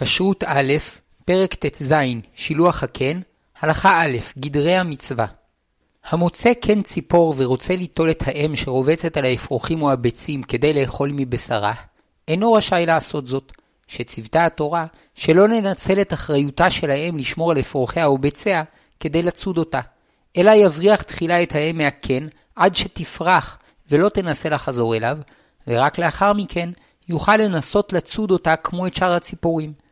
כשרות א', פרק ט"ז, שילוח הקן, הלכה א', גדרי המצווה. המוצא קן ציפור ורוצה ליטול את האם שרובצת על האפרוחים או הביצים כדי לאכול מבשרה, אינו רשאי לעשות זאת, שציוותה התורה שלא לנצל את אחריותה של האם לשמור על אפרוחיה או ביציה כדי לצוד אותה, אלא יבריח תחילה את האם מהקן עד שתפרח ולא תנסה לחזור אליו, ורק לאחר מכן יוכל לנסות לצוד אותה כמו את שאר הציפורים.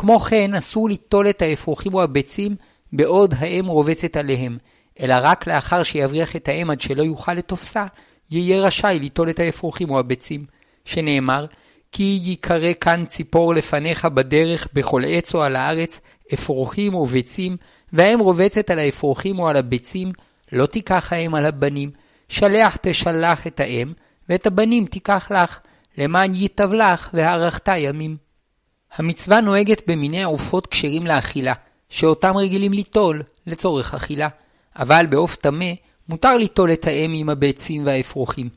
כמו כן, אסור ליטול את האפרוחים או הביצים בעוד האם רובצת עליהם, אלא רק לאחר שיבריח את האם עד שלא יוכל לתופסה, יהיה רשאי ליטול את האפרוחים או הביצים. שנאמר, כי ייקרא כאן ציפור לפניך בדרך בכל עץ או על הארץ, אפרוחים או ביצים, והאם רובצת על האפרוחים או על הביצים, לא תיקח האם על הבנים, שלח תשלח את האם, ואת הבנים תיקח לך, למען ייטב לך והארכת ימים. המצווה נוהגת במיני עופות כשרים לאכילה, שאותם רגילים ליטול לצורך אכילה, אבל בעוף טמא מותר ליטול את האם עם הביצים והאפרוחים.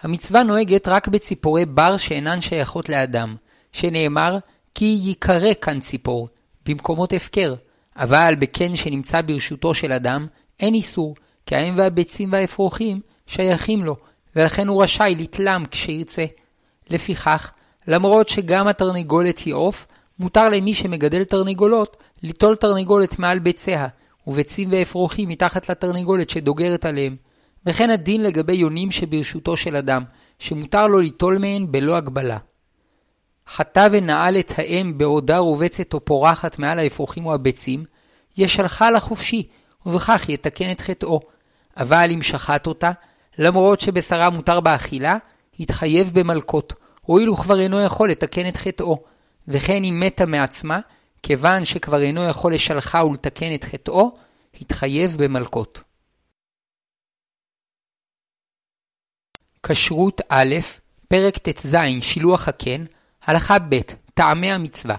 המצווה נוהגת רק בציפורי בר שאינן שייכות לאדם, שנאמר כי ייקרא כאן ציפור, במקומות הפקר, אבל בקן שנמצא ברשותו של אדם, אין איסור, כי האם והביצים והאפרוחים שייכים לו, ולכן הוא רשאי לתלם כשירצה. לפיכך, למרות שגם התרנגולת היא עוף, מותר למי שמגדל תרנגולות ליטול תרנגולת מעל ביציה, וביצים ואפרוחים מתחת לתרנגולת שדוגרת עליהם. וכן הדין לגבי יונים שברשותו של אדם, שמותר לו ליטול מהן בלא הגבלה. חטא ונעל את האם בעודה רובצת או פורחת מעל האפרוחים או הביצים, ישלחה לחופשי, ובכך יתקן את חטאו. אבל אם שחט אותה, למרות שבשרה מותר באכילה, יתחייב במלקות, הואיל וכבר אינו יכול לתקן את חטאו, וכן אם מתה מעצמה, כיוון שכבר אינו יכול לשלחה ולתקן את חטאו, התחייב במלקות. כשרות א', פרק ט"ז, שילוח הקן, הלכה ב', טעמי המצווה.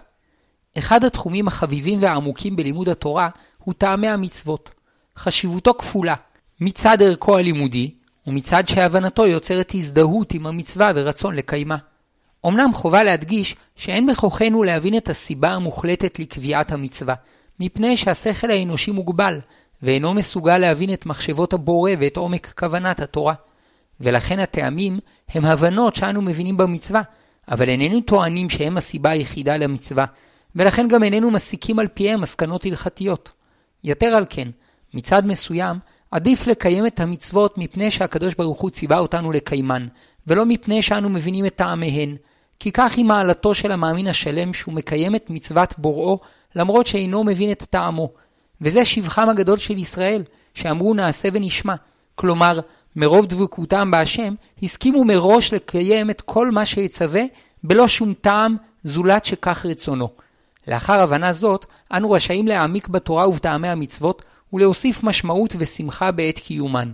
אחד התחומים החביבים והעמוקים בלימוד התורה הוא טעמי המצוות. חשיבותו כפולה, מצד ערכו הלימודי, ומצד שהבנתו יוצרת הזדהות עם המצווה ורצון לקיימה. אמנם חובה להדגיש שאין בכוחנו להבין את הסיבה המוחלטת לקביעת המצווה, מפני שהשכל האנושי מוגבל, ואינו מסוגל להבין את מחשבות הבורא ואת עומק כוונת התורה. ולכן הטעמים הם הבנות שאנו מבינים במצווה, אבל איננו טוענים שהם הסיבה היחידה למצווה, ולכן גם איננו מסיקים על פיהם מסקנות הלכתיות. יתר על כן, מצד מסוים, עדיף לקיים את המצוות מפני שהקדוש ברוך הוא ציווה אותנו לקיימן, ולא מפני שאנו מבינים את טעמיהן, כי כך היא מעלתו של המאמין השלם שהוא מקיים את מצוות בוראו למרות שאינו מבין את טעמו. וזה שבחם הגדול של ישראל, שאמרו נעשה ונשמע. כלומר, מרוב דבקותם בהשם, הסכימו מראש לקיים את כל מה שיצווה, בלא שום טעם זולת שכך רצונו. לאחר הבנה זאת, אנו רשאים להעמיק בתורה ובטעמי המצוות, ולהוסיף משמעות ושמחה בעת קיומן.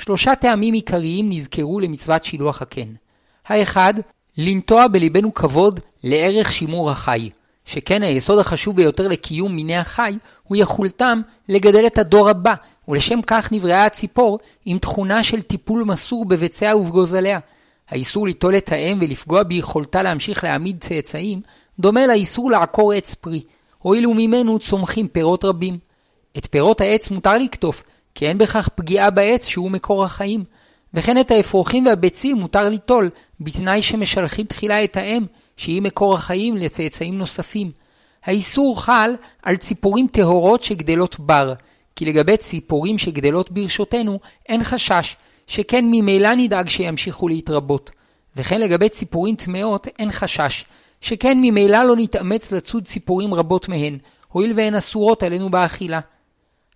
שלושה טעמים עיקריים נזכרו למצוות שילוח הקן. האחד, לנטוע בלבנו כבוד לערך שימור החי, שכן היסוד החשוב ביותר לקיום מיני החי הוא יכולתם לגדל את הדור הבא, ולשם כך נבראה הציפור עם תכונה של טיפול מסור בביציה ובגוזליה. האיסור ליטול את האם ולפגוע ביכולתה להמשיך להעמיד צאצאים, דומה לאיסור לעקור עץ פרי, הואיל וממנו צומחים פירות רבים. את פירות העץ מותר לקטוף, כי אין בכך פגיעה בעץ שהוא מקור החיים. וכן את האפרוחים והביצים מותר ליטול, בתנאי שמשלחים תחילה את האם, שהיא מקור החיים לצאצאים נוספים. האיסור חל על ציפורים טהורות שגדלות בר, כי לגבי ציפורים שגדלות ברשותנו, אין חשש, שכן ממילא נדאג שימשיכו להתרבות. וכן לגבי ציפורים טמאות, אין חשש, שכן ממילא לא נתאמץ לצוד ציפורים רבות מהן, הואיל והן אסורות עלינו באכילה.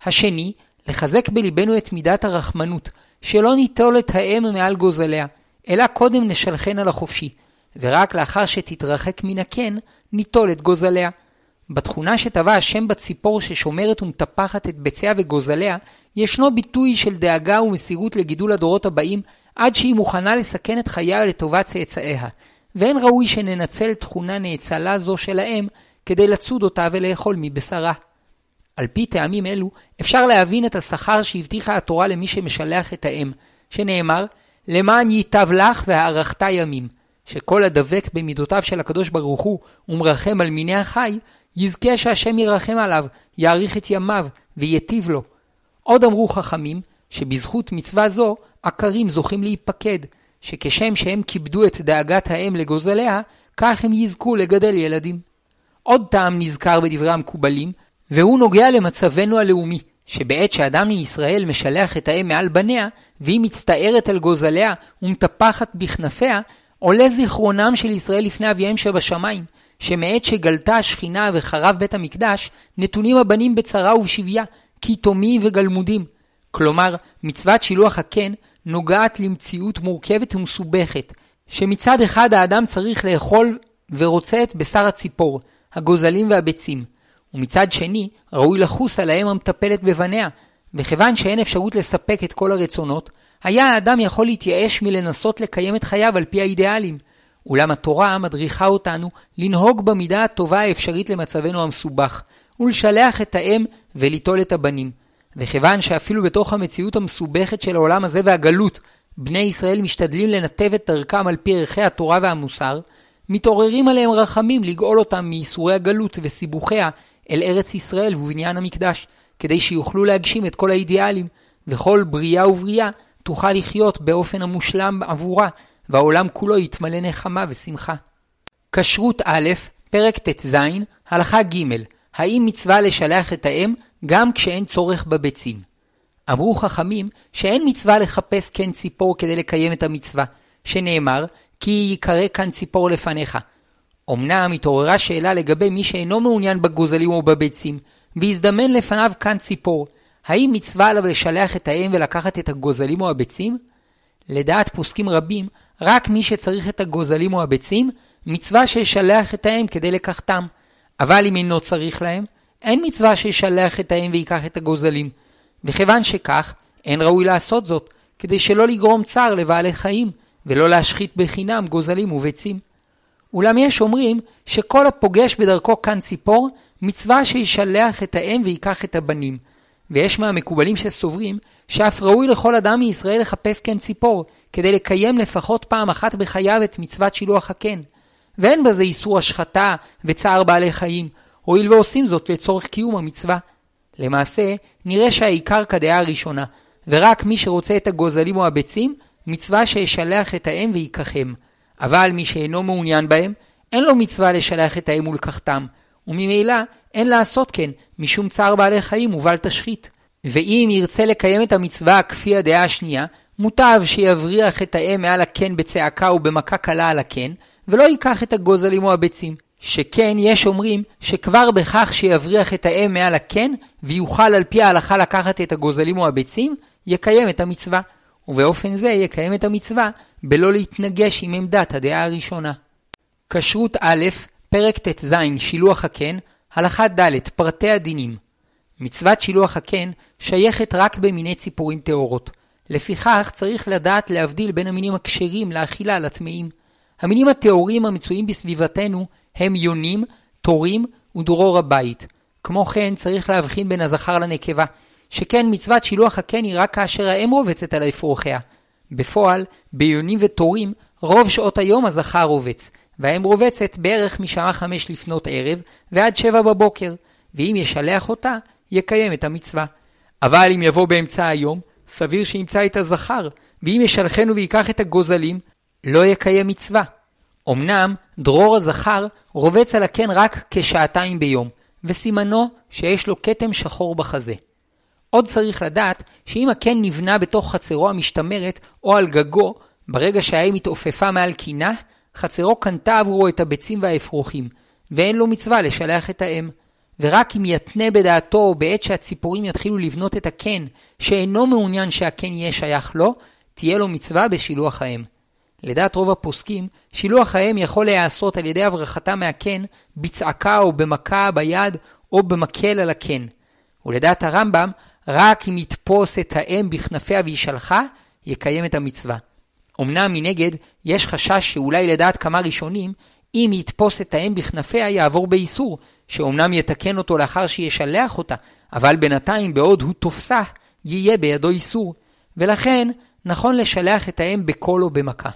השני, לחזק בלבנו את מידת הרחמנות, שלא ניטול את האם מעל גוזליה, אלא קודם נשלחנה לחופשי, ורק לאחר שתתרחק מן הקן, ניטול את גוזליה. בתכונה שטבע השם בציפור ששומרת ומטפחת את ביציה וגוזליה, ישנו ביטוי של דאגה ומסירות לגידול הדורות הבאים, עד שהיא מוכנה לסכן את חייה לטובת צאצאיה, ואין ראוי שננצל תכונה נאצלה זו של האם כדי לצוד אותה ולאכול מבשרה. על פי טעמים אלו, אפשר להבין את השכר שהבטיחה התורה למי שמשלח את האם, שנאמר, למען ייטב לך והארכת ימים, שכל הדבק במידותיו של הקדוש ברוך הוא ומרחם על מיני החי, יזכה שהשם ירחם עליו, יאריך את ימיו ויטיב לו. עוד אמרו חכמים, שבזכות מצווה זו, עקרים זוכים להיפקד, שכשם שהם כיבדו את דאגת האם לגוזליה, כך הם יזכו לגדל ילדים. עוד טעם נזכר בדברי המקובלים, והוא נוגע למצבנו הלאומי, שבעת שאדם מישראל משלח את האם מעל בניה, והיא מצטערת על גוזליה ומטפחת בכנפיה, עולה זיכרונם של ישראל לפני אביהם שבשמיים, שמעת שגלתה השכינה וחרב בית המקדש, נתונים הבנים בצרה ובשביה, קיתומים וגלמודים. כלומר, מצוות שילוח הקן נוגעת למציאות מורכבת ומסובכת, שמצד אחד האדם צריך לאכול ורוצה את בשר הציפור, הגוזלים והביצים, ומצד שני ראוי לחוס על האם המטפלת בבניה, וכיוון שאין אפשרות לספק את כל הרצונות, היה האדם יכול להתייאש מלנסות לקיים את חייו על פי האידיאלים. אולם התורה מדריכה אותנו לנהוג במידה הטובה האפשרית למצבנו המסובך, ולשלח את האם וליטול את הבנים. וכיוון שאפילו בתוך המציאות המסובכת של העולם הזה והגלות, בני ישראל משתדלים לנתב את דרכם על פי ערכי התורה והמוסר, מתעוררים עליהם רחמים לגאול אותם מייסורי הגלות וסיבוכיה אל ארץ ישראל ובניין המקדש, כדי שיוכלו להגשים את כל האידיאלים, וכל בריאה ובריאה תוכל לחיות באופן המושלם עבורה, והעולם כולו יתמלא נחמה ושמחה. כשרות א', פרק ט"ז, הלכה ג', האם מצווה לשלח את האם גם כשאין צורך בביצים? אמרו חכמים שאין מצווה לחפש קן ציפור כדי לקיים את המצווה, שנאמר, כי ייקרא כאן ציפור לפניך. אמנם התעוררה שאלה לגבי מי שאינו מעוניין בגוזלים או בביצים, והזדמן לפניו כאן ציפור. האם מצווה עליו לשלח את האם ולקחת את הגוזלים או הביצים? לדעת פוסקים רבים, רק מי שצריך את הגוזלים או הביצים, מצווה שישלח את האם כדי לקחתם. אבל אם אינו צריך להם, אין מצווה שישלח את האם ויקח את הגוזלים. וכיוון שכך, אין ראוי לעשות זאת, כדי שלא לגרום צער לבעלי חיים, ולא להשחית בחינם גוזלים וביצים. אולם יש אומרים שכל הפוגש בדרכו כאן ציפור, מצווה שישלח את האם ויקח את הבנים. ויש מהמקובלים שסוברים שאף ראוי לכל אדם מישראל לחפש קן ציפור, כדי לקיים לפחות פעם אחת בחייו את מצוות שילוח הקן. ואין בזה איסור השחתה וצער בעלי חיים, הואיל ועושים זאת לצורך קיום המצווה. למעשה, נראה שהעיקר כדעה הראשונה, ורק מי שרוצה את הגוזלים או הביצים, מצווה שישלח את האם ויקחם. אבל מי שאינו מעוניין בהם, אין לו מצווה לשלח את האם ולקחתם, וממילא אין לעשות כן, משום צער בעלי חיים ובל תשחית. ואם ירצה לקיים את המצווה כפי הדעה השנייה, מוטב שיבריח את האם מעל הקן בצעקה ובמכה קלה על הקן, ולא ייקח את הגוזלים או הביצים. שכן יש אומרים שכבר בכך שיבריח את האם מעל הקן, ויוכל על פי ההלכה לקחת את הגוזלים או הביצים, יקיים את המצווה. ובאופן זה יקיים את המצווה בלא להתנגש עם עמדת הדעה הראשונה. כשרות א', פרק ט"ז, שילוח הקן, הלכה ד', פרטי הדינים. מצוות שילוח הקן שייכת רק במיני ציפורים טהורות. לפיכך צריך לדעת להבדיל בין המינים הכשרים לאכילה לטמאים. המינים הטהורים המצויים בסביבתנו הם יונים, תורים ודרור הבית. כמו כן צריך להבחין בין הזכר לנקבה, שכן מצוות שילוח הקן היא רק כאשר האם רובצת על אפרוחיה. בפועל, ביונים ותורים, רוב שעות היום הזכר רובץ, והאם רובצת בערך משעה חמש לפנות ערב ועד שבע בבוקר, ואם ישלח אותה, יקיים את המצווה. אבל אם יבוא באמצע היום, סביר שימצא את הזכר, ואם ישלחנו ויקח את הגוזלים, לא יקיים מצווה. אמנם, דרור הזכר רובץ על הקן רק כשעתיים ביום, וסימנו שיש לו כתם שחור בחזה. עוד צריך לדעת שאם הקן נבנה בתוך חצרו המשתמרת או על גגו, ברגע שהאם התעופפה מעל קינה, חצרו קנתה עבורו את הביצים והאפרוחים, ואין לו מצווה לשלח את האם. ורק אם יתנה בדעתו בעת שהציפורים יתחילו לבנות את הקן, שאינו מעוניין שהקן יהיה שייך לו, תהיה לו מצווה בשילוח האם. לדעת רוב הפוסקים, שילוח האם יכול להיעשות על ידי הברחתה מהקן בצעקה או במכה ביד או במקל על הקן. ולדעת הרמב"ם, רק אם יתפוס את האם בכנפיה וישלחה, יקיים את המצווה. אמנם מנגד, יש חשש שאולי לדעת כמה ראשונים, אם יתפוס את האם בכנפיה יעבור באיסור, שאומנם יתקן אותו לאחר שישלח אותה, אבל בינתיים בעוד הוא תופסה, יהיה בידו איסור, ולכן נכון לשלח את האם בקול או במכה.